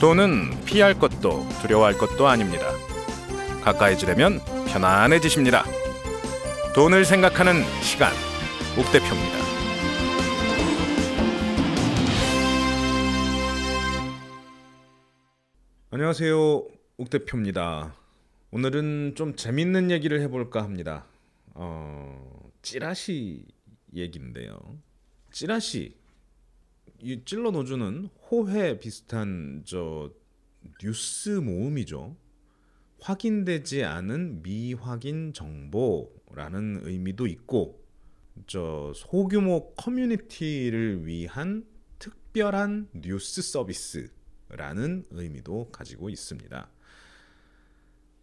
돈은 피할 것도 두려워할 것도 아닙니다. 가까이 지려면 편안해지십니다. 돈을 생각하는 시간, 옥 대표입니다. 안녕하세요, 옥 대표입니다. 오늘은 좀 재밌는 얘기를 해볼까 합니다. 어, 찌라시 얘기인데요. 찌라시 이 찔러 넣어주는 호회 비슷한 저 뉴스 모음이죠. 확인되지 않은 미확인 정보라는 의미도 있고 저 소규모 커뮤니티를 위한 특별한 뉴스 서비스라는 의미도 가지고 있습니다.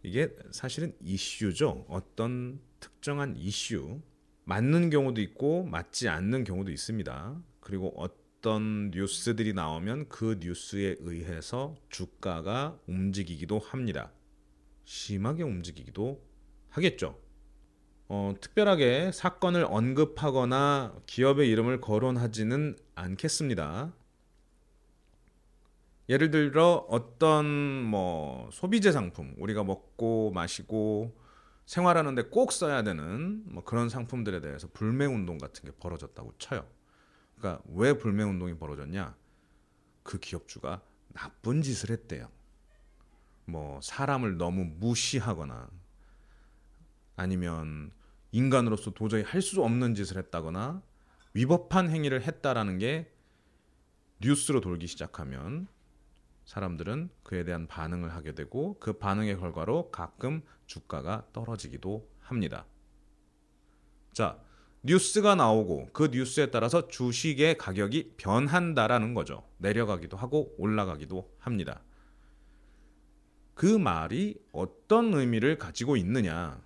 이게 사실은 이슈죠. 어떤 특정한 이슈 맞는 경우도 있고 맞지 않는 경우도 있습니다. 그리고 어떤 어떤 뉴스들이 나오면 그 뉴스에 의해서 주가가 움직이기도 합니다. 심하게 움직이기도 하겠죠. 어, 특별하게 사건을 언급하거나 기업의 이름을 거론하지는 않겠습니다. 예를 들어 어떤 뭐 소비재 상품 우리가 먹고 마시고 생활하는데 꼭 써야 되는 뭐 그런 상품들에 대해서 불매 운동 같은 게 벌어졌다고 쳐요. 그러니까 왜 불매 운동이 벌어졌냐? 그 기업주가 나쁜 짓을 했대요. 뭐 사람을 너무 무시하거나 아니면 인간으로서 도저히 할 수 없는 짓을 했다거나 위법한 행위를 했다라는 게 뉴스로 돌기 시작하면 사람들은 그에 대한 반응을 하게 되고 그 반응의 결과로 가끔 주가가 떨어지기도 합니다. 자, 뉴스가 나오고 그 뉴스에 따라서 주식의 가격이 변한다라는 거죠. 내려가기도 하고 올라가기도 합니다. 그 말이 어떤 의미를 가지고 있느냐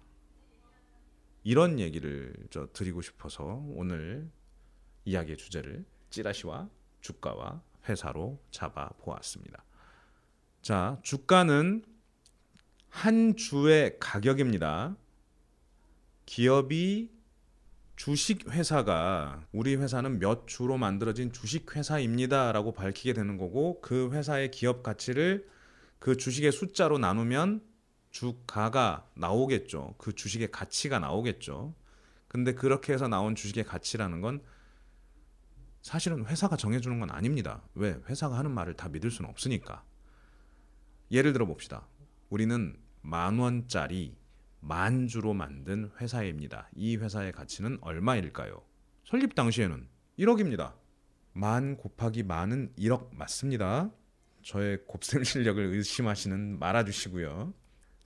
이런 얘기를 저 드리고 싶어서 오늘 이야기의 주제를 찌라시와 주가와 회사로 잡아 보았습니다. 자, 주가는 한 주의 가격입니다. 기업이 주식 회사가 우리 회사는 몇 주로 만들어진 주식 회사입니다라고 밝히게 되는 거고 그 회사의 기업 가치를 그 주식의 숫자로 나누면 주가가 나오겠죠. 그 주식의 가치가 나오겠죠. 근데 그렇게 해서 나온 주식의 가치라는 건 사실은 회사가 정해주는 건 아닙니다. 왜? 회사가 하는 말을 다 믿을 수는 없으니까. 예를 들어 봅시다. 우리는 만 원짜리 만 주로 만든 회사입니다. 이 회사의 가치는 얼마일까요? 설립 당시에는 1억입니다. 만 곱하기 만은 1억 맞습니다. 저의 곱셈 실력을 의심하시는 말아주시고요.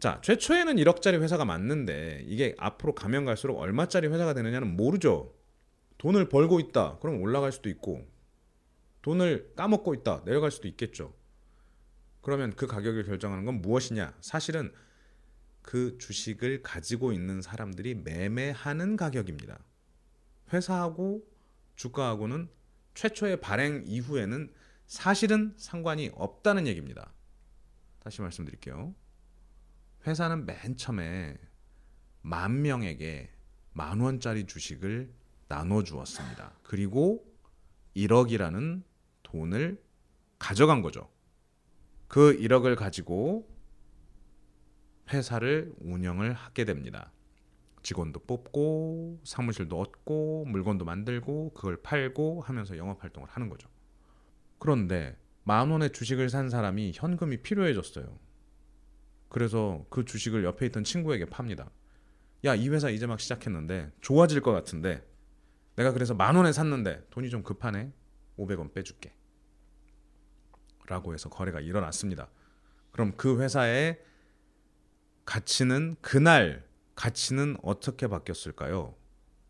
자, 최초에는 1억짜리 회사가 맞는데 이게 앞으로 가면 갈수록 얼마짜리 회사가 되느냐는 모르죠. 돈을 벌고 있다. 그럼 올라갈 수도 있고 돈을 까먹고 있다. 내려갈 수도 있겠죠. 그러면 그 가격을 결정하는 건 무엇이냐? 사실은 그 주식을 가지고 있는 사람들이 매매하는 가격입니다. 회사하고 주가하고는 최초의 발행 이후에는 사실은 상관이 없다는 얘기입니다. 다시 말씀드릴게요. 회사는 맨 처음에 만 명에게 만 원짜리 주식을 나눠 주었습니다. 그리고 1억이라는 돈을 가져간 거죠. 그 1억을 가지고 회사를 운영을 하게 됩니다. 직원도 뽑고 사무실도 얻고 물건도 만들고 그걸 팔고 하면서 영업 활동을 하는 거죠. 그런데 만 원의 주식을 산 사람이 현금이 필요해졌어요. 그래서 그 주식을 옆에 있던 친구에게 팝니다. 야, 이 회사 이제 막 시작했는데 좋아질 것 같은데 내가 그래서 만 원에 샀는데 돈이 좀 급하네. 500원 빼줄게. 라고 해서 거래가 일어났습니다. 그럼 그 회사의 가치는 그날 가치는 어떻게 바뀌었을까요?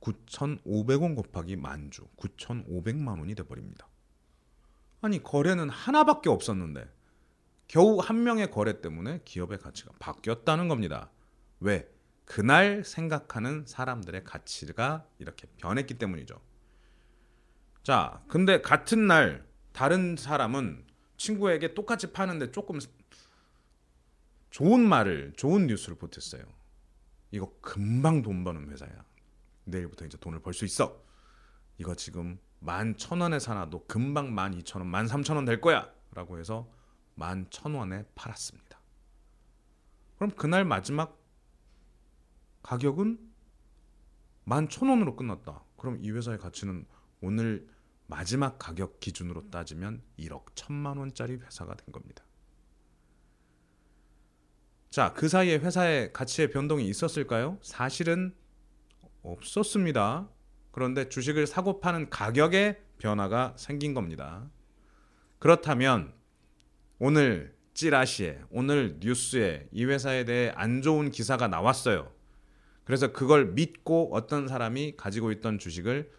9,500원 곱하기 만주 9,500만 원이 돼 버립니다. 아니 거래는 하나밖에 없었는데 겨우 한 명의 거래 때문에 기업의 가치가 바뀌었다는 겁니다. 왜? 그날 생각하는 사람들의 가치가 이렇게 변했기 때문이죠. 자, 근데 같은 날 다른 사람은 친구에게 똑같이 파는데 조금 좋은 말을 좋은 뉴스를 보탰어요. 이거 금방 돈 버는 회사야. 내일부터 이제 돈을 벌 수 있어. 이거 지금 만 천 원에 사놔도 금방 만 이천 원, 만 삼천 원 될 거야. 라고 해서 만 천 원에 팔았습니다. 그럼 그날 마지막 가격은 만 천 원으로 끝났다. 그럼 이 회사의 가치는 오늘 마지막 가격 기준으로 따지면 1억 천만 원짜리 회사가 된 겁니다. 자, 그 사이에 회사의 가치의 변동이 있었을까요? 사실은 없었습니다. 그런데 주식을 사고 파는 가격에 변화가 생긴 겁니다. 그렇다면 오늘 찌라시에 오늘 뉴스에 이 회사에 대해 안 좋은 기사가 나왔어요. 그래서 그걸 믿고 어떤 사람이 가지고 있던 주식을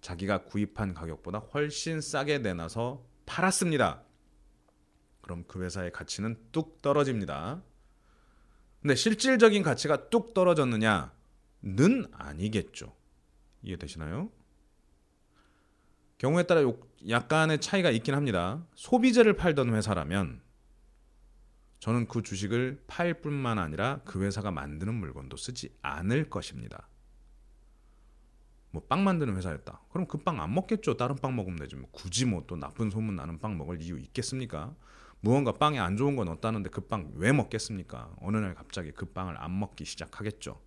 자기가 구입한 가격보다 훨씬 싸게 내놔서 팔았습니다. 그럼 그 회사의 가치는 뚝 떨어집니다. 근데 실질적인 가치가 뚝 떨어졌느냐는 아니겠죠. 이해되시나요? 경우에 따라 약간의 차이가 있긴 합니다. 소비재를 팔던 회사라면 저는 그 주식을 팔 뿐만 아니라 그 회사가 만드는 물건도 쓰지 않을 것입니다. 뭐 빵 만드는 회사였다. 그럼 그 빵 안 먹겠죠. 다른 빵 먹으면 되지. 뭐 굳이 뭐 또 나쁜 소문 나는 빵 먹을 이유 있겠습니까? 무언가 빵에 안 좋은 건 없다는데 그 빵 왜 먹겠습니까? 어느 날 갑자기 그 빵을 안 먹기 시작하겠죠.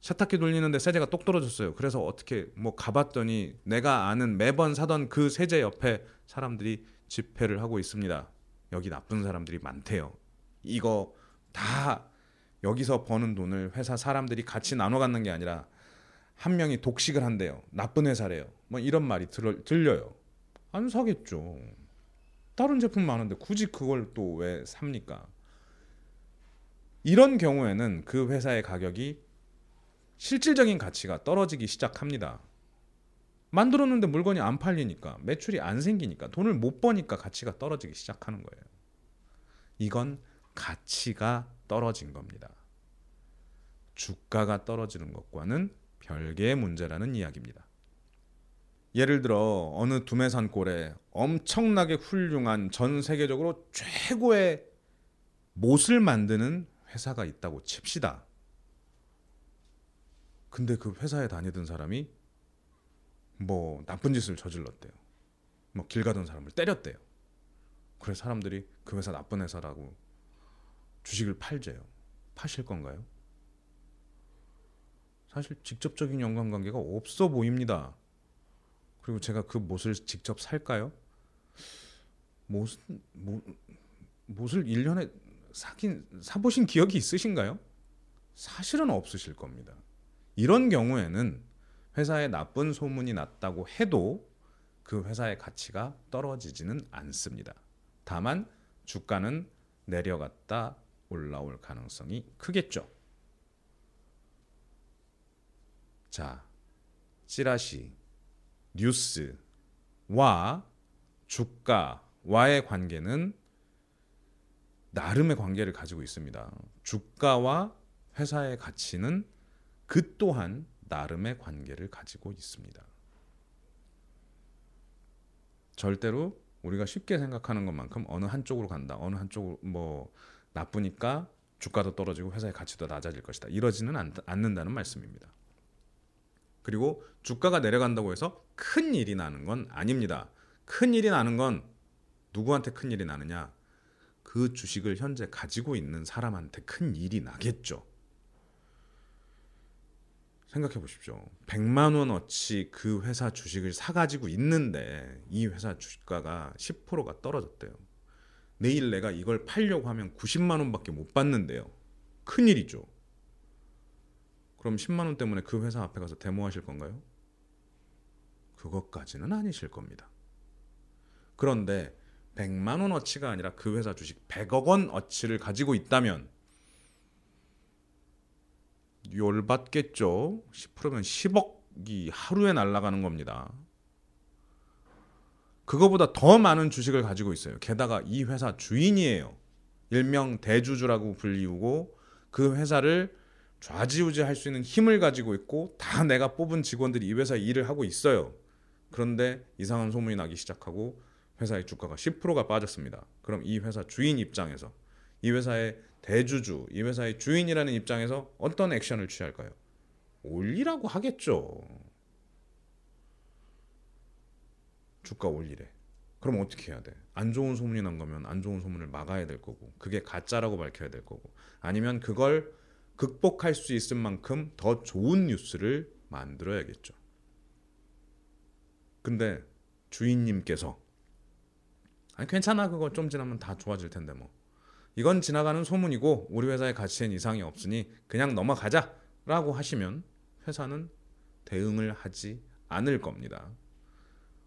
세탁기 돌리는데 세제가 똑 떨어졌어요. 그래서 어떻게 뭐 가봤더니 내가 아는 매번 사던 그 세제 옆에 사람들이 집회를 하고 있습니다. 여기 나쁜 사람들이 많대요. 이거 다 여기서 버는 돈을 회사 사람들이 같이 나눠 갖는 게 아니라 한 명이 독식을 한대요. 나쁜 회사래요. 뭐 이런 말이 들, 들려요. 안 사겠죠. 다른 제품 많은데 굳이 그걸 또 왜 삽니까? 이런 경우에는 그 회사의 가격이 실질적인 가치가 떨어지기 시작합니다. 만들었는데 물건이 안 팔리니까 매출이 안 생기니까 돈을 못 버니까 가치가 떨어지기 시작하는 거예요. 이건 가치가 떨어진 겁니다. 주가가 떨어지는 것과는 별개의 문제라는 이야기입니다. 예를 들어 어느 두메산 골에 엄청나게 훌륭한 전 세계적으로 최고의 못을 만드는 회사가 있다고 칩시다. 근데 그 회사에 다니던 사람이 뭐 나쁜 짓을 저질렀대요. 뭐 길 가던 사람을 때렸대요. 그래서 사람들이 그 회사 나쁜 회사라고 주식을 팔재요. 파실 건가요? 사실 직접적인 연관관계가 없어 보입니다. 그리고 제가 그 못을 직접 살까요? 못은 못, 못을 1년에 사긴 사보신 기억이 있으신가요? 사실은 없으실 겁니다. 이런 경우에는 회사에 나쁜 소문이 났다고 해도 그 회사의 가치가 떨어지지는 않습니다. 다만 주가는 내려갔다 올라올 가능성이 크겠죠. 자, 찌라시, 뉴스와 주가와의 관계는 나름의 관계를 가지고 있습니다. 주가와 회사의 가치는 그 또한 나름의 관계를 가지고 있습니다. 절대로 우리가 쉽게 생각하는 것만큼 어느 한쪽으로 간다. 어느 한쪽으로 뭐 나쁘니까 주가도 떨어지고 회사의 가치도 낮아질 것이다. 이러지는 않, 않는다는 말씀입니다. 그리고 주가가 내려간다고 해서 큰 일이 나는 건 아닙니다. 큰 일이 나는 건 누구한테 큰 일이 나느냐? 그 주식을 현재 가지고 있는 사람한테 큰 일이 나겠죠. 생각해 보십시오. 100만 원어치 그 회사 주식을 사 가지고 있는데 이 회사 주가가 10%가 떨어졌대요. 내일 내가 이걸 팔려고 하면 90만 원밖에 못 받는데요. 큰일이죠. 그럼 10만 원 때문에 그 회사 앞에 가서 데모하실 건가요? 그것까지는 아니실 겁니다. 그런데 100만 원 어치가 아니라 그 회사 주식 100억 원 어치를 가지고 있다면 열받겠죠. 10%면 10억이 하루에 날아가는 겁니다. 그거보다 더 많은 주식을 가지고 있어요. 게다가 이 회사 주인이에요. 일명 대주주라고 불리우고 그 회사를 좌지우지할 수 있는 힘을 가지고 있고 다 내가 뽑은 직원들이 이 회사에 일을 하고 있어요. 그런데 이상한 소문이 나기 시작하고 회사의 주가가 10%가 빠졌습니다. 그럼 이 회사 주인 입장에서 이 회사의 대주주, 이 회사의 주인이라는 입장에서 어떤 액션을 취할까요? 올리라고 하겠죠. 주가 올리래. 그럼 어떻게 해야 돼? 안 좋은 소문이 난 거면 안 좋은 소문을 막아야 될 거고 그게 가짜라고 밝혀야 될 거고 아니면 그걸 극복할 수 있을 만큼 더 좋은 뉴스를 만들어야겠죠. 근데 주인님께서 아니 괜찮아 그거 좀 지나면 다 좋아질 텐데 뭐 이건 지나가는 소문이고 우리 회사의 가치엔 이상이 없으니 그냥 넘어가자라고 하시면 회사는 대응을 하지 않을 겁니다.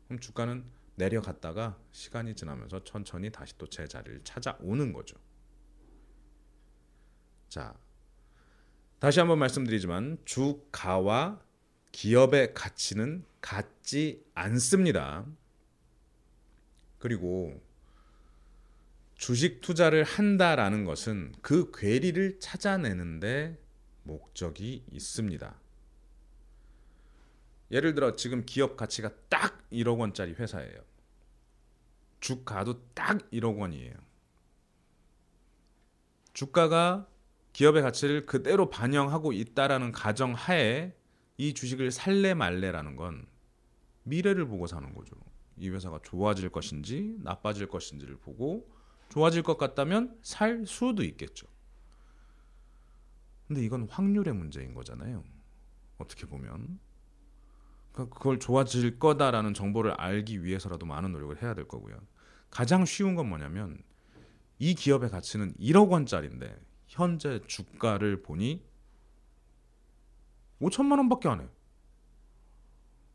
그럼 주가는 내려갔다가 시간이 지나면서 천천히 다시 또 제자리를 찾아오는 거죠. 자, 다시 한번 말씀드리지만 주가와 기업의 가치는 같지 않습니다. 그리고 주식 투자를 한다라는 것은 그 괴리를 찾아내는데 목적이 있습니다. 예를 들어 지금 기업 가치가 딱 1억 원짜리 회사예요. 주가도 딱 1억 원이에요. 주가가 기업의 가치를 그대로 반영하고 있다라는 가정 하에 이 주식을 살래 말래라는 건 미래를 보고 사는 거죠. 이 회사가 좋아질 것인지 나빠질 것인지를 보고 좋아질 것 같다면 살 수도 있겠죠. 근데 이건 확률의 문제인 거잖아요. 어떻게 보면. 그러니까 그걸 좋아질 거다라는 정보를 알기 위해서라도 많은 노력을 해야 될 거고요. 가장 쉬운 건 뭐냐면 이 기업의 가치는 1억 원짜리인데 현재 주가를 보니 5천만 원밖에 안 해.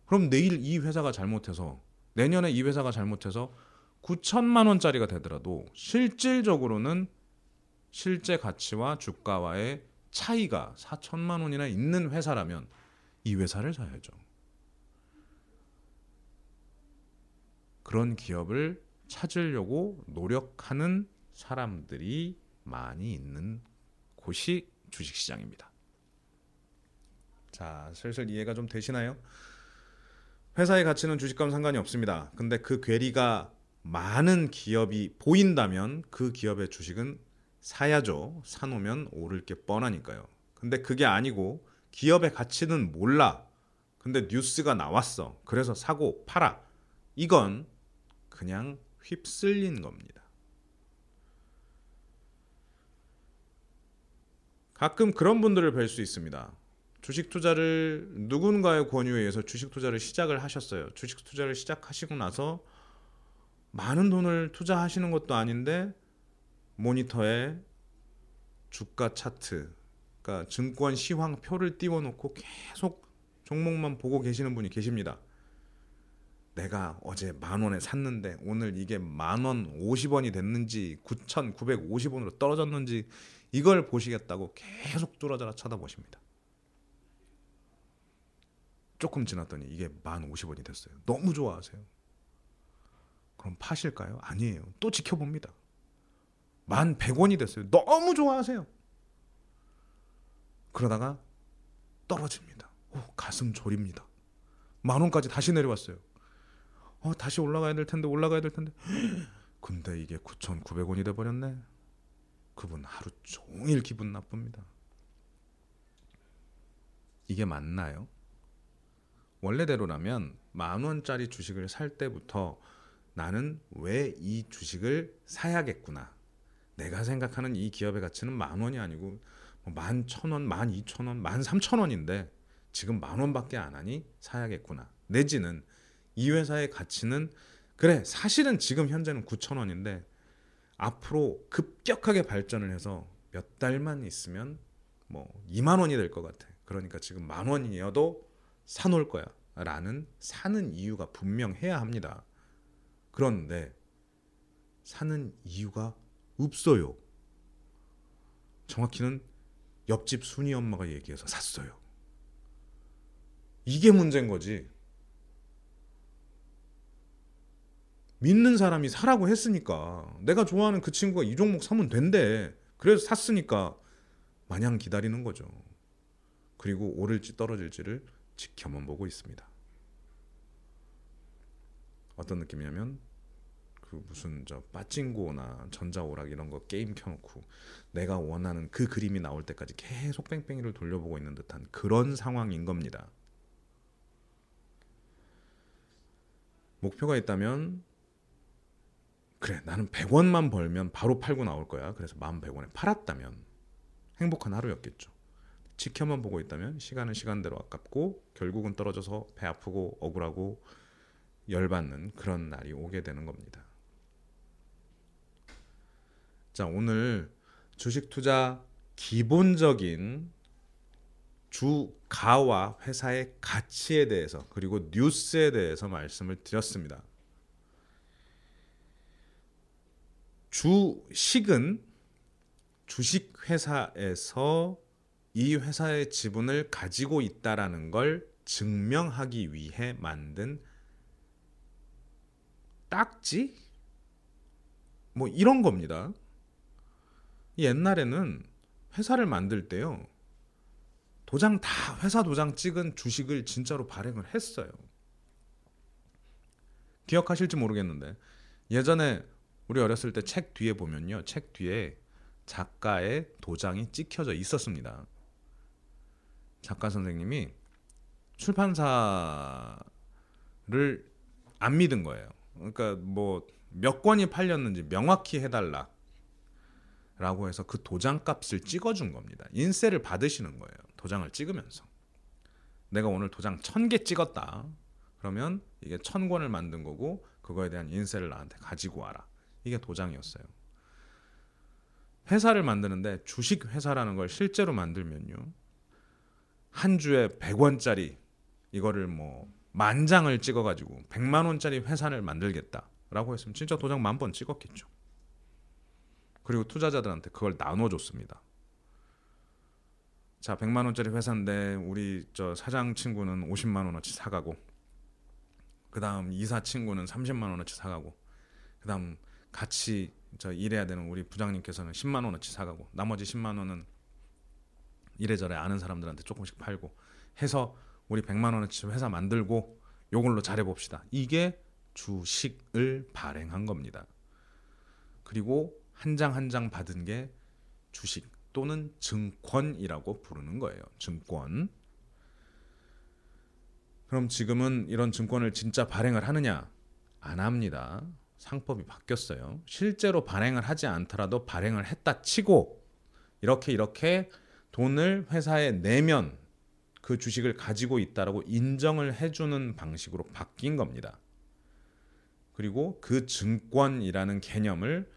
그럼 내일 이 회사가 잘못해서 내년에 이 회사가 잘못해서 9천만 원짜리가 되더라도 실질적으로는 실제 가치와 주가와의 차이가 4천만 원이나 있는 회사라면 이 회사를 사야죠. 그런 기업을 찾으려고 노력하는 사람들이 많이 있는 곳이 주식시장입니다. 자, 슬슬 이해가 좀 되시나요? 회사의 가치는 주식과는 상관이 없습니다. 근데 그 괴리가 많은 기업이 보인다면 그 기업의 주식은 사야죠. 사놓으면 오를 게 뻔하니까요. 근데 그게 아니고 기업의 가치는 몰라. 근데 뉴스가 나왔어. 그래서 사고 팔아. 이건 그냥 휩쓸린 겁니다. 가끔 그런 분들을 뵐 수 있습니다. 주식 투자를 누군가의 권유에 의해서 주식 투자를 시작을 하셨어요. 주식 투자를 시작하시고 나서 많은 돈을 투자하시는 것도 아닌데 모니터에 주가 차트, 그러니까 증권 시황표를 띄워놓고 계속 종목만 보고 계시는 분이 계십니다. 내가 어제 만 원에 샀는데 오늘 이게 만원 50원이 됐는지 9,950원으로 떨어졌는지 이걸 보시겠다고 계속 뚫어져라 쳐다보십니다. 조금 지났더니 이게 만 50원이 됐어요. 너무 좋아하세요. 그럼 파실까요? 아니에요. 또 지켜봅니다. 만 100원이 됐어요. 너무 좋아하세요. 그러다가 떨어집니다. 오, 가슴 졸입니다. 만 원까지 다시 내려왔어요. 어, 다시 올라가야 될 텐데 올라가야 될 텐데. 근데 이게 9,900원이 돼 버렸네. 그분 하루 종일 기분 나쁩니다. 이게 맞나요? 원래대로라면 만 원짜리 주식을 살 때부터 나는 왜 이 주식을 사야겠구나. 내가 생각하는 이 기업의 가치는 만 원이 아니고 뭐만천 원, 만 이천 원, 만 삼천 원인데 지금 만 원밖에 안 하니 사야겠구나. 내지는 이 회사의 가치는 그래 사실은 지금 현재는 9천 원인데 앞으로 급격하게 발전을 해서 몇 달만 있으면 뭐 2만 원이 될 것 같아. 그러니까 지금 만 원이어도 사놓을 거야. 라는 사는 이유가 분명해야 합니다. 그런데 사는 이유가 없어요. 정확히는 옆집 순이 엄마가 얘기해서 샀어요. 이게 문제인 거지. 믿는 사람이 사라고 했으니까 내가 좋아하는 그 친구가 이 종목 사면 된대. 그래서 샀으니까 마냥 기다리는 거죠. 그리고 오를지 떨어질지를 지켜만 보고 있습니다. 어떤 느낌이냐면 그 무슨 저 빠찡고나 전자오락 이런 거 게임 켜놓고 내가 원하는 그 그림이 나올 때까지 계속 뺑뺑이를 돌려보고 있는 듯한 그런 상황인 겁니다. 목표가 있다면 그래 나는 100원만 벌면 바로 팔고 나올 거야. 그래서 11,100원에 팔았다면 행복한 하루였겠죠. 지켜만 보고 있다면 시간은 시간대로 아깝고 결국은 떨어져서 배 아프고 억울하고 열받는 그런 날이 오게 되는 겁니다. 자, 오늘 주식 투자 기본적인 주가와 회사의 가치에 대해서 그리고 뉴스에 대해서 말씀을 드렸습니다. 주식은 주식 회사에서 이 회사의 지분을 가지고 있다라는 걸 증명하기 위해 만든 딱지? 뭐 이런 겁니다. 옛날에는 회사를 만들 때요. 도장 다 회사 도장 찍은 주식을 진짜로 발행을 했어요. 기억하실지 모르겠는데 예전에 우리 어렸을 때 책 뒤에 보면요. 책 뒤에 작가의 도장이 찍혀져 있었습니다. 작가 선생님이 출판사를 안 믿은 거예요. 그러니까 뭐 몇 권이 팔렸는지 명확히 해달라. 라고 해서 그 도장 값을 찍어준 겁니다. 인세를 받으시는 거예요. 도장을 찍으면서. 내가 오늘 도장 천 개 찍었다. 그러면 이게 천 권을 만든 거고 그거에 대한 인세를 나한테 가지고 와라. 이게 도장이었어요. 회사를 만드는데 주식 회사라는 걸 실제로 만들면요. 한 주에 100원짜리 이거를 뭐 만장을 찍어 가지고 100만 원짜리 회사를 만들겠다라고 했으면 진짜 도장 만 번 찍었겠죠. 그리고 투자자들한테 그걸 나눠 줬습니다. 자, 100만 원짜리 회사인데 우리 저 사장 친구는 50만 원어치 사 가고 그다음 이사 친구는 30만 원어치 사 가고 그다음 같이 저 일해야 되는 우리 부장님께서는 10만 원어치 사가고 나머지 10만 원은 이래저래 아는 사람들한테 조금씩 팔고 해서 우리 100만 원어치 회사 만들고 요걸로 잘해 봅시다. 이게 주식을 발행한 겁니다. 그리고 한 장 한 장 받은 게 주식 또는 증권이라고 부르는 거예요. 증권. 그럼 지금은 이런 증권을 진짜 발행을 하느냐? 안 합니다. 상법이 바뀌었어요. 실제로 발행을 하지 않더라도 발행을 했다 치고 이렇게 이렇게 돈을 회사에 내면 그 주식을 가지고 있다라고 인정을 해주는 방식으로 바뀐 겁니다. 그리고 그 증권이라는 개념을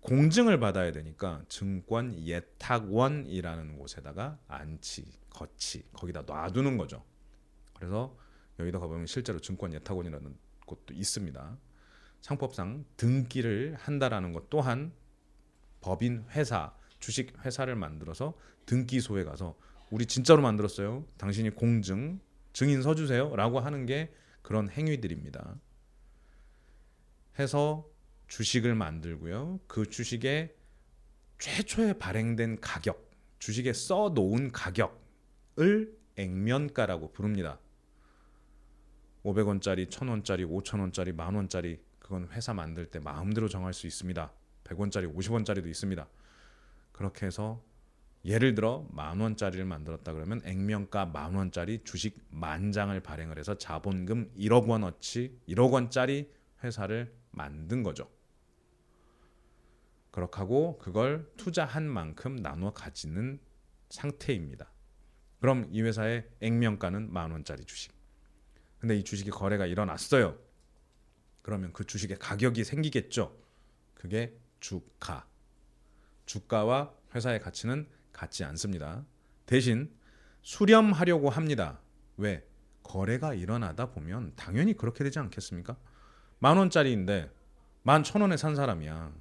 공증을 받아야 되니까 증권 예탁원이라는 곳에다가 안치, 거치 거기다 놔두는 거죠. 그래서 여기다 가보면 실제로 증권 예탁원이라는 곳도 있습니다. 상법상 등기를 한다라는 것 또한 법인 회사, 주식 회사를 만들어서 등기소에 가서 우리 진짜로 만들었어요. 당신이 공증, 증인 서주세요라고 하는 게 그런 행위들입니다. 해서 주식을 만들고요. 그 주식의 최초에 발행된 가격, 주식에 써 놓은 가격을 액면가라고 부릅니다. 500원짜리, 1000원짜리, 5000원짜리, 만원짜리 그건 회사 만들 때 마음대로 정할 수 있습니다. 100원짜리, 50원짜리도 있습니다. 그렇게 해서 예를 들어 만 원짜리를 만들었다 그러면 액면가 만 원짜리 주식 만 장을 발행을 해서 자본금 1억 원어치 1억 원짜리 회사를 만든 거죠. 그렇게 하고 그걸 투자한 만큼 나눠 가지는 상태입니다. 그럼 이 회사의 액면가는 만 원짜리 주식. 근데 이 주식이 거래가 일어났어요. 그러면 그 주식의 가격이 생기겠죠. 그게 주가. 주가와 회사의 가치는 같지 않습니다. 대신 수렴하려고 합니다. 왜? 거래가 일어나다 보면 당연히 그렇게 되지 않겠습니까? 만 원짜리인데 만 천 원에 산 사람이야.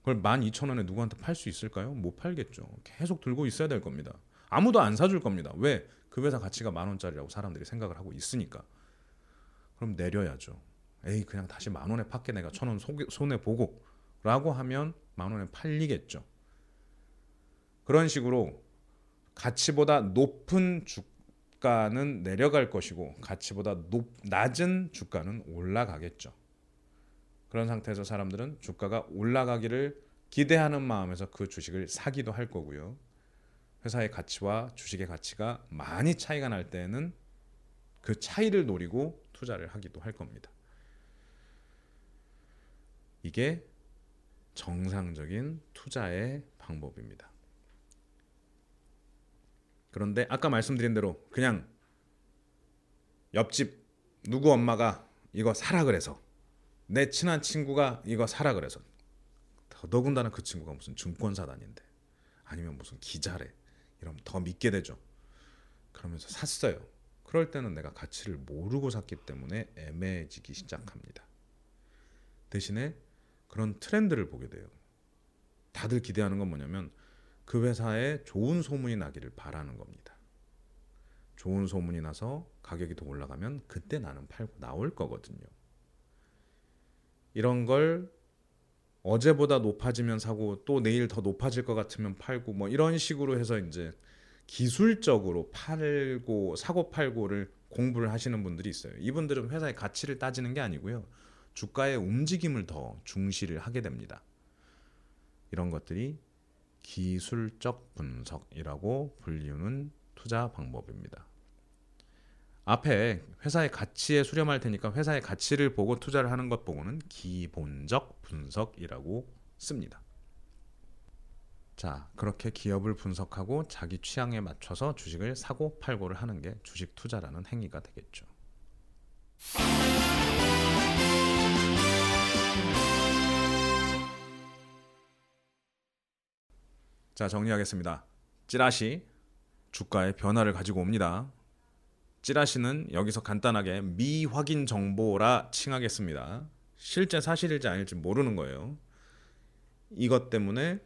그걸 만 이천 원에 누구한테 팔 수 있을까요? 못 팔겠죠. 계속 들고 있어야 될 겁니다. 아무도 안 사줄 겁니다. 왜? 그 회사 가치가 만 원짜리라고 사람들이 생각을 하고 있으니까. 그럼 내려야죠. 에이 그냥 다시 만 원에 팔게 내가 천 원 손해 보고 라고 하면 만 원에 팔리겠죠. 그런 식으로 가치보다 높은 주가는 내려갈 것이고 가치보다 높, 낮은 주가는 올라가겠죠. 그런 상태에서 사람들은 주가가 올라가기를 기대하는 마음에서 그 주식을 사기도 할 거고요. 회사의 가치와 주식의 가치가 많이 차이가 날 때는 그 차이를 노리고 투자를 하기도 할 겁니다. 이게 정상적인 투자의 방법입니다. 그런데 아까 말씀드린 대로 그냥 옆집 누구 엄마가 이거 사라 그래서 내 친한 친구가 이거 사라 그래서 더더군다나 그 친구가 무슨 증권사 다닌데 아니면 무슨 기자래 이러면 더 믿게 되죠. 그러면서 샀어요. 그럴 때는 내가 가치를 모르고 샀기 때문에 애매해지기 시작합니다. 대신에 그런 트렌드를 보게 돼요. 다들 기대하는 건 뭐냐면 그 회사에 좋은 소문이 나기를 바라는 겁니다. 좋은 소문이 나서 가격이 더 올라가면 그때 나는 팔고 나올 거거든요. 이런 걸 어제보다 높아지면 사고 또 내일 더 높아질 것 같으면 팔고 뭐 이런 식으로 해서 이제 기술적으로 팔고 사고 팔고를 공부를 하시는 분들이 있어요. 이분들은 회사의 가치를 따지는 게 아니고요. 주가의 움직임을 더 중시를 하게 됩니다. 이런 것들이 기술적 분석이라고 불리우는 투자 방법입니다. 앞에 회사의 가치에 수렴할 테니까 회사의 가치를 보고 투자를 하는 것 보고는 기본적 분석이라고 씁니다. 자, 그렇게 기업을 분석하고 자기 취향에 맞춰서 주식을 사고 팔고를 하는 게 주식 투자라는 행위가 되겠죠. 자, 정리하겠습니다. 찌라시 주가의 변화를 가지고 옵니다. 찌라시는 여기서 간단하게 미확인 정보라 칭하겠습니다. 실제 사실일지 아닐지 모르는 거예요. 이것 때문에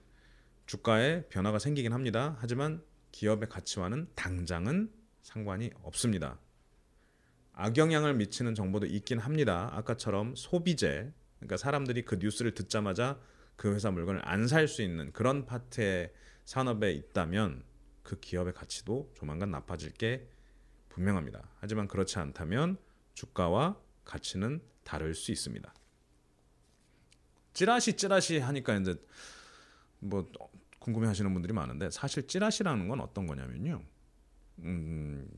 주가에 변화가 생기긴 합니다. 하지만 기업의 가치와는 당장은 상관이 없습니다. 악영향을 미치는 정보도 있긴 합니다. 아까처럼 소비재, 그러니까 사람들이 그 뉴스를 듣자마자 그 회사 물건을 안 살 수 있는 그런 파트의 산업에 있다면 그 기업의 가치도 조만간 나빠질 게 분명합니다. 하지만 그렇지 않다면 주가와 가치는 다를 수 있습니다. 찌라시 찌라시 하니까 이제 뭐 궁금해 하시는 분들이 많은데 사실 찌라시라는 건 어떤 거냐면요. 음,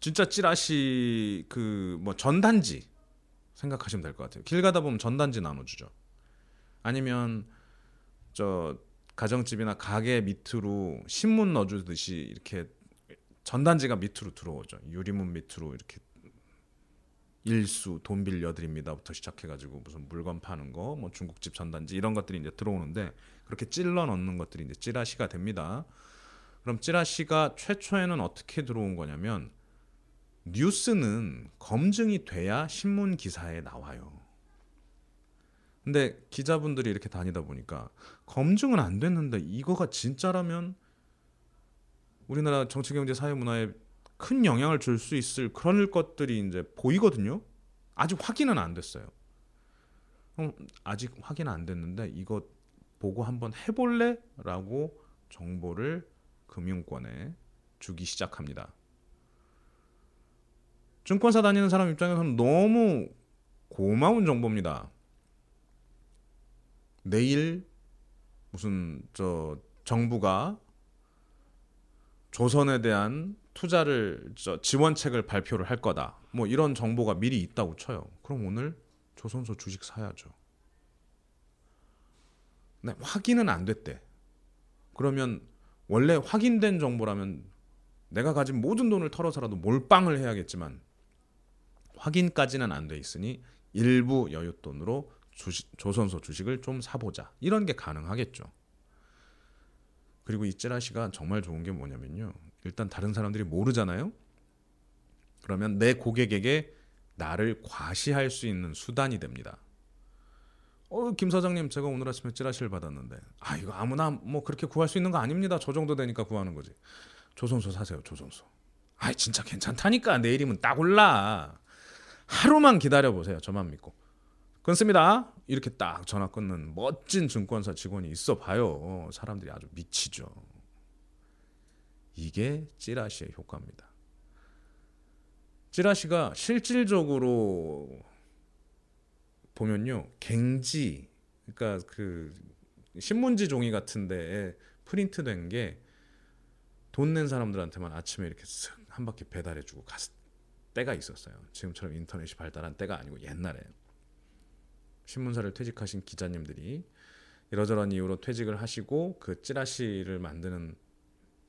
진짜 찌라시 그 뭐 전단지 생각하시면 될 것 같아요. 길 가다 보면 전단지 나눠주죠. 아니면 저 가정집이나 가게 밑으로 신문 넣어주듯이 이렇게 전단지가 밑으로 들어오죠. 유리문 밑으로 이렇게 일수 돈 빌려드립니다부터 시작해가지고 무슨 물건 파는 거, 뭐 중국집 전단지 이런 것들이 이제 들어오는데 그렇게 찔러 넣는 것들이 이제 찌라시가 됩니다. 그럼 찌라시가 최초에는 어떻게 들어온 거냐면 뉴스는 검증이 돼야 신문 기사에 나와요. 근데 기자분들이 이렇게 다니다 보니까 검증은 안 됐는데 이거가 진짜라면 우리나라 정치 경제 사회 문화에 큰 영향을 줄 수 있을 그런 것들이 이제 보이거든요. 아직 확인은 안 됐어요. 그럼 아직 확인 안 됐는데 이거 보고 한번 해볼래?라고 정보를 금융권에 주기 시작합니다. 증권사 다니는 사람 입장에서는 너무 고마운 정보입니다. 내일 무슨 저 정부가 조선에 대한 투자를 지원책을 발표를 할 거다. 뭐 이런 정보가 미리 있다고 쳐요. 그럼 오늘 조선소 주식 사야죠. 네, 확인은 안 됐대. 그러면 원래 확인된 정보라면 내가 가진 모든 돈을 털어서라도 몰빵을 해야겠지만 확인까지는 안 돼 있으니 일부 여윳돈으로 주식, 조선소 주식을 좀 사보자. 이런 게 가능하겠죠. 그리고 이 찌라시가 정말 좋은 게 뭐냐면요. 일단 다른 사람들이 모르잖아요. 그러면 내 고객에게 나를 과시할 수 있는 수단이 됩니다. 어, 김 사장님, 제가 오늘 아침에 찌라시를 받았는데, 아, 이거 아무나 뭐 그렇게 구할 수 있는 거 아닙니다. 저 정도 되니까 구하는 거지. 조선소 사세요, 조선소. 아, 진짜 괜찮다니까. 내일이면 딱 올라. 하루만 기다려 보세요. 저만 믿고. 끊습니다. 이렇게 딱 전화 끊는 멋진 증권사 직원이 있어 봐요. 사람들이 아주 미치죠. 이게 찌라시의 효과입니다. 찌라시가 실질적으로 보면요. 갱지 그러니까 그 신문지 종이 같은데 프린트된 게 돈 낸 사람들한테만 아침에 이렇게 쓱 한 바퀴 배달해 주고 갔을 때가 있었어요. 지금처럼 인터넷이 발달한 때가 아니고 옛날에 신문사를 퇴직하신 기자님들이 이러저런 이유로 퇴직을 하시고 그 찌라시를 만드는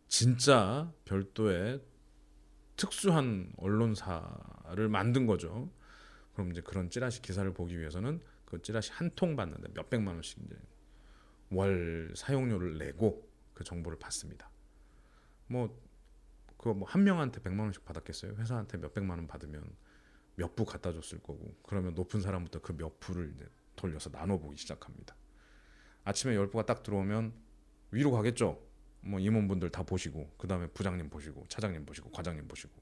진짜 별도의 특수한 언론사를 만든 거죠. 그럼 이제 그런 찌라시 기사를 보기 위해서는 그 찌라시 한 통 받는데 몇 백만 원씩 이제 월 사용료를 내고 그 정보를 받습니다. 뭐 그거 뭐 한 명한테 백만 원씩 받았겠어요? 회사한테 몇 백만 원 받으면 몇 부 갖다 줬을 거고 그러면 높은 사람부터 그 몇 부를 이제 돌려서 나눠보기 시작합니다. 아침에 열 부가 딱 들어오면 위로 가겠죠. 뭐 임원분들 다 보시고 그 다음에 부장님 보시고 차장님 보시고 과장님 보시고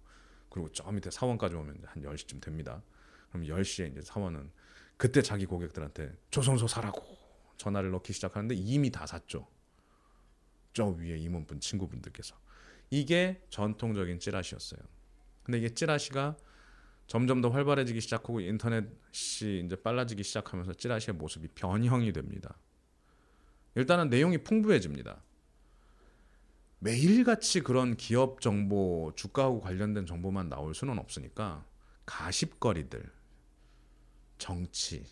그리고 저 밑에 사원까지 오면 한 10시쯤 됩니다. 그럼 10시에 이제 사원은 그때 자기 고객들한테 조선소 사라고 전화를 넣기 시작하는데 이미 다 샀죠. 저 위에 임원분 친구분들께서 이게 전통적인 찌라시였어요. 근데 이게 찌라시가 점점 더 활발해지기 시작하고 인터넷이 이제 빨라지기 시작하면서 찌라시의 모습이 변형이 됩니다. 일단은 내용이 풍부해집니다. 매일같이 그런 기업 정보, 주가하고 관련된 정보만 나올 수는 없으니까 가십거리들, 정치,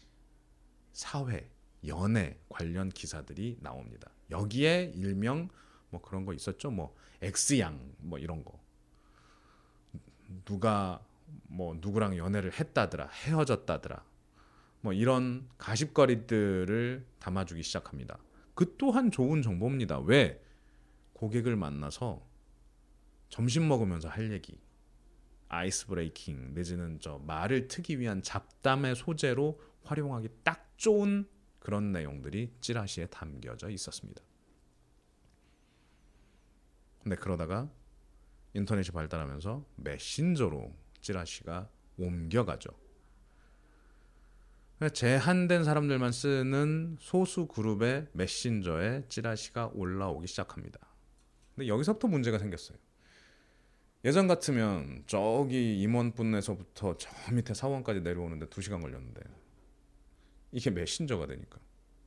사회, 연애 관련 기사들이 나옵니다. 여기에 일명 뭐 그런 거 있었죠. 뭐 X양 뭐 이런 거. 누가 뭐 누구랑 연애를 했다더라, 헤어졌다더라. 뭐 이런 가십거리들을 담아주기 시작합니다. 그 또한 좋은 정보입니다. 왜? 고객을 만나서 점심 먹으면서 할 얘기, 아이스 브레이킹 내지는 저 말을 트기 위한 잡담의 소재로 활용하기 딱 좋은 그런 내용들이 찌라시에 담겨져 있었습니다. 근데 그러다가 인터넷이 발달하면서 메신저로 찌라시가 옮겨가죠. 제한된 사람들만 쓰는 소수 그룹의 메신저에 찌라시가 올라오기 시작합니다. 근데 여기서부터 문제가 생겼어요. 예전 같으면 저기 임원분에서부터 저 밑에 사원까지 내려오는데 2시간 걸렸는데 이게 메신저가 되니까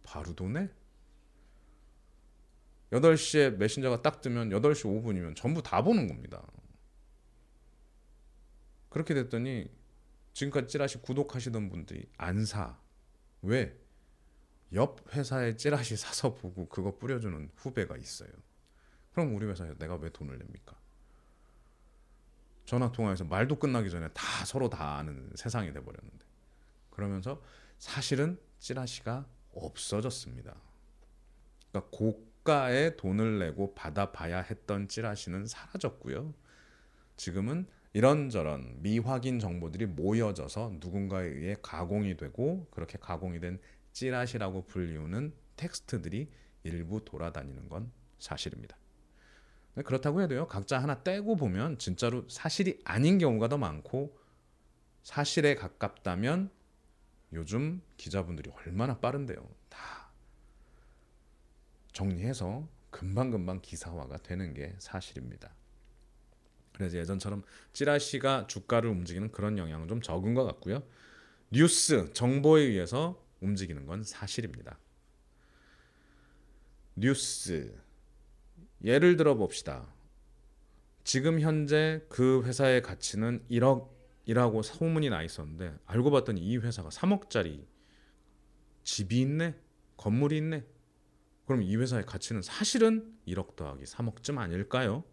바로 도네? 8시에 메신저가 딱 뜨면 8시 5분이면 전부 다 보는 겁니다. 그렇게 됐더니 지금까지 찌라시 구독하시던 분들이 안 사. 왜? 옆 회사에 찌라시 사서 보고 그거 뿌려주는 후배가 있어요. 그럼 우리 회사에 내가 왜 돈을 냅니까? 전화 통화에서 말도 끝나기 전에 다 서로 다 아는 세상이 돼 버렸는데. 그러면서 사실은 찌라시가 없어졌습니다. 그러니까 고가의 돈을 내고 받아봐야 했던 찌라시는 사라졌고요. 지금은 이런저런 미확인 정보들이 모여져서 누군가에 의해 가공이 되고 그렇게 가공이 된 찌라시라고 불리우는 텍스트들이 일부 돌아다니는 건 사실입니다. 그렇다고 해도요, 각자 하나 떼고 보면 진짜로 사실이 아닌 경우가 더 많고 사실에 가깝다면 요즘 기자분들이 얼마나 빠른데요. 다 정리해서 금방금방 기사화가 되는 게 사실입니다. 그래서 예전처럼 찌라시가 주가를 움직이는 그런 영향은 좀 적은 것 같고요. 뉴스, 정보에 의해서 움직이는 건 사실입니다. 뉴스. 예를 들어 봅시다. 지금 현재 그 회사의 가치는 1억이라고 소문이 나 있었는데 알고 봤더니 이 회사가 3억짜리 집이 있네, 건물이 있네. 그럼 이 회사의 가치는 사실은 1억 더하기 3억쯤 아닐까요?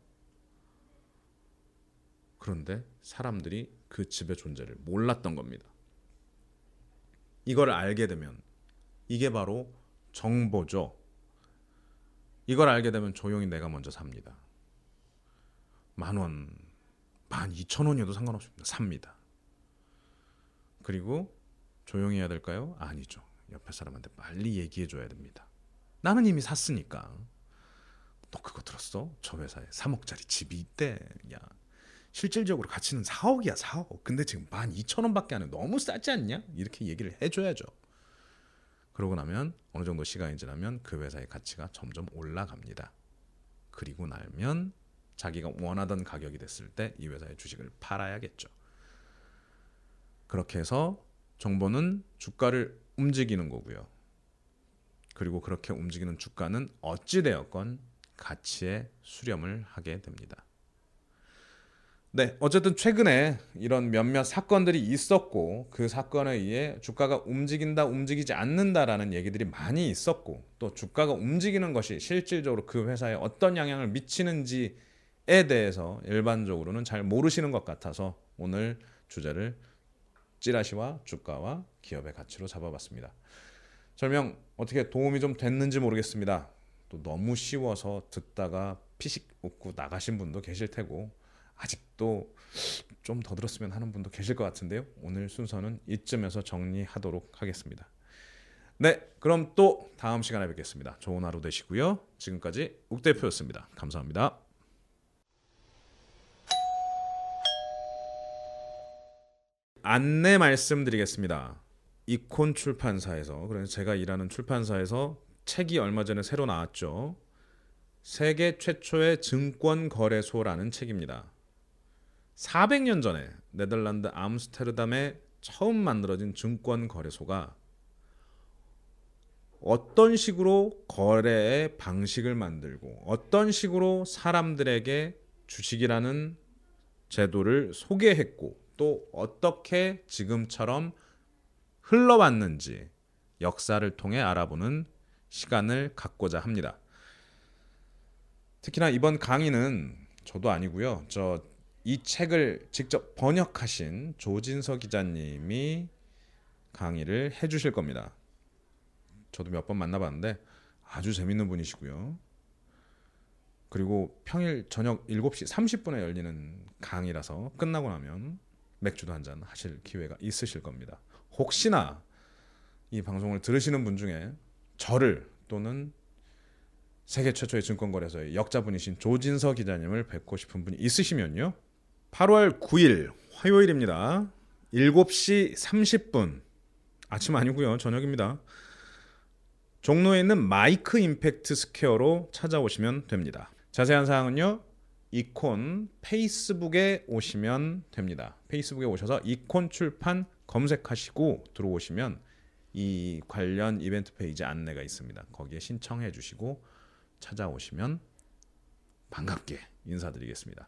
그런데 사람들이 그 집의 존재를 몰랐던 겁니다. 이걸 알게 되면 이게 바로 정보죠. 이걸 알게 되면 조용히 내가 먼저 삽니다. 만 원, 만 이천 원이어도 상관없습니다. 삽니다. 그리고 조용히 해야 될까요? 아니죠. 옆에 사람한테 빨리 얘기해 줘야 됩니다. 나는 이미 샀으니까. 너 그거 들었어? 저 회사에 3억짜리 집이 있대. 야, 실질적으로 가치는 4억이야 4억. 근데 지금 12,000원밖에 안 해. 너무 싸지 않냐? 이렇게 얘기를 해줘야죠. 그러고 나면 어느 정도 시간이 지나면 그 회사의 가치가 점점 올라갑니다. 그리고 나면 자기가 원하던 가격이 됐을 때 이 회사의 주식을 팔아야겠죠. 그렇게 해서 정보는 주가를 움직이는 거고요. 그리고 그렇게 움직이는 주가는 어찌되었건 가치에 수렴을 하게 됩니다 네, 어쨌든 최근에 이런 몇몇 사건들이 있었고 그 사건에 의해 주가가 움직인다, 움직이지 않는다라는 얘기들이 많이 있었고 또 주가가 움직이는 것이 실질적으로 그 회사에 어떤 영향을 미치는지에 대해서 일반적으로는 잘 모르시는 것 같아서 오늘 주제를 찌라시와 주가와 기업의 가치로 잡아봤습니다. 설명 어떻게 도움이 좀 됐는지 모르겠습니다. 또 너무 쉬워서 듣다가 피식 웃고 나가신 분도 계실 테고 아직도 좀 더 들었으면 하는 분도 계실 것 같은데요. 오늘 순서는 이쯤에서 정리하도록 하겠습니다. 네, 그럼 또 다음 시간에 뵙겠습니다. 좋은 하루 되시고요. 지금까지 욱 대표였습니다. 감사합니다. 안내 말씀드리겠습니다. 이콘 출판사에서 그래서 제가 일하는 출판사에서 책이 얼마 전에 새로 나왔죠. 세계 최초의 증권 거래소라는 책입니다. 400년 전에 네덜란드 암스테르담에 처음 만들어진 증권 거래소가 어떤 식으로 거래의 방식을 만들고 어떤 식으로 사람들에게 주식이라는 제도를 소개했고 또 어떻게 지금처럼 흘러왔는지 역사를 통해 알아보는 시간을 갖고자 합니다. 특히나 이번 강의는 저도 아니고요. 저 이 책을 직접 번역하신 조진서 기자님이 강의를 해주실 겁니다. 저도 몇 번 만나봤는데 아주 재밌는 분이시고요. 그리고 평일 저녁 7시 30분에 열리는 강의라서 끝나고 나면 맥주도 한 잔 하실 기회가 있으실 겁니다. 혹시나 이 방송을 들으시는 분 중에 저를 또는 세계 최초의 증권거래소의 역자분이신 조진서 기자님을 뵙고 싶은 분이 있으시면요. 8월 9일 화요일입니다. 7시 30분. 아침 아니고요. 저녁입니다. 종로에 있는 마이크 임팩트 스퀘어로 찾아오시면 됩니다. 자세한 사항은요. 이콘 페이스북에 오시면 됩니다. 페이스북에 오셔서 이콘 출판 검색하시고 들어오시면 이 관련 이벤트 페이지 안내가 있습니다. 거기에 신청해 주시고 찾아오시면 반갑게 인사드리겠습니다.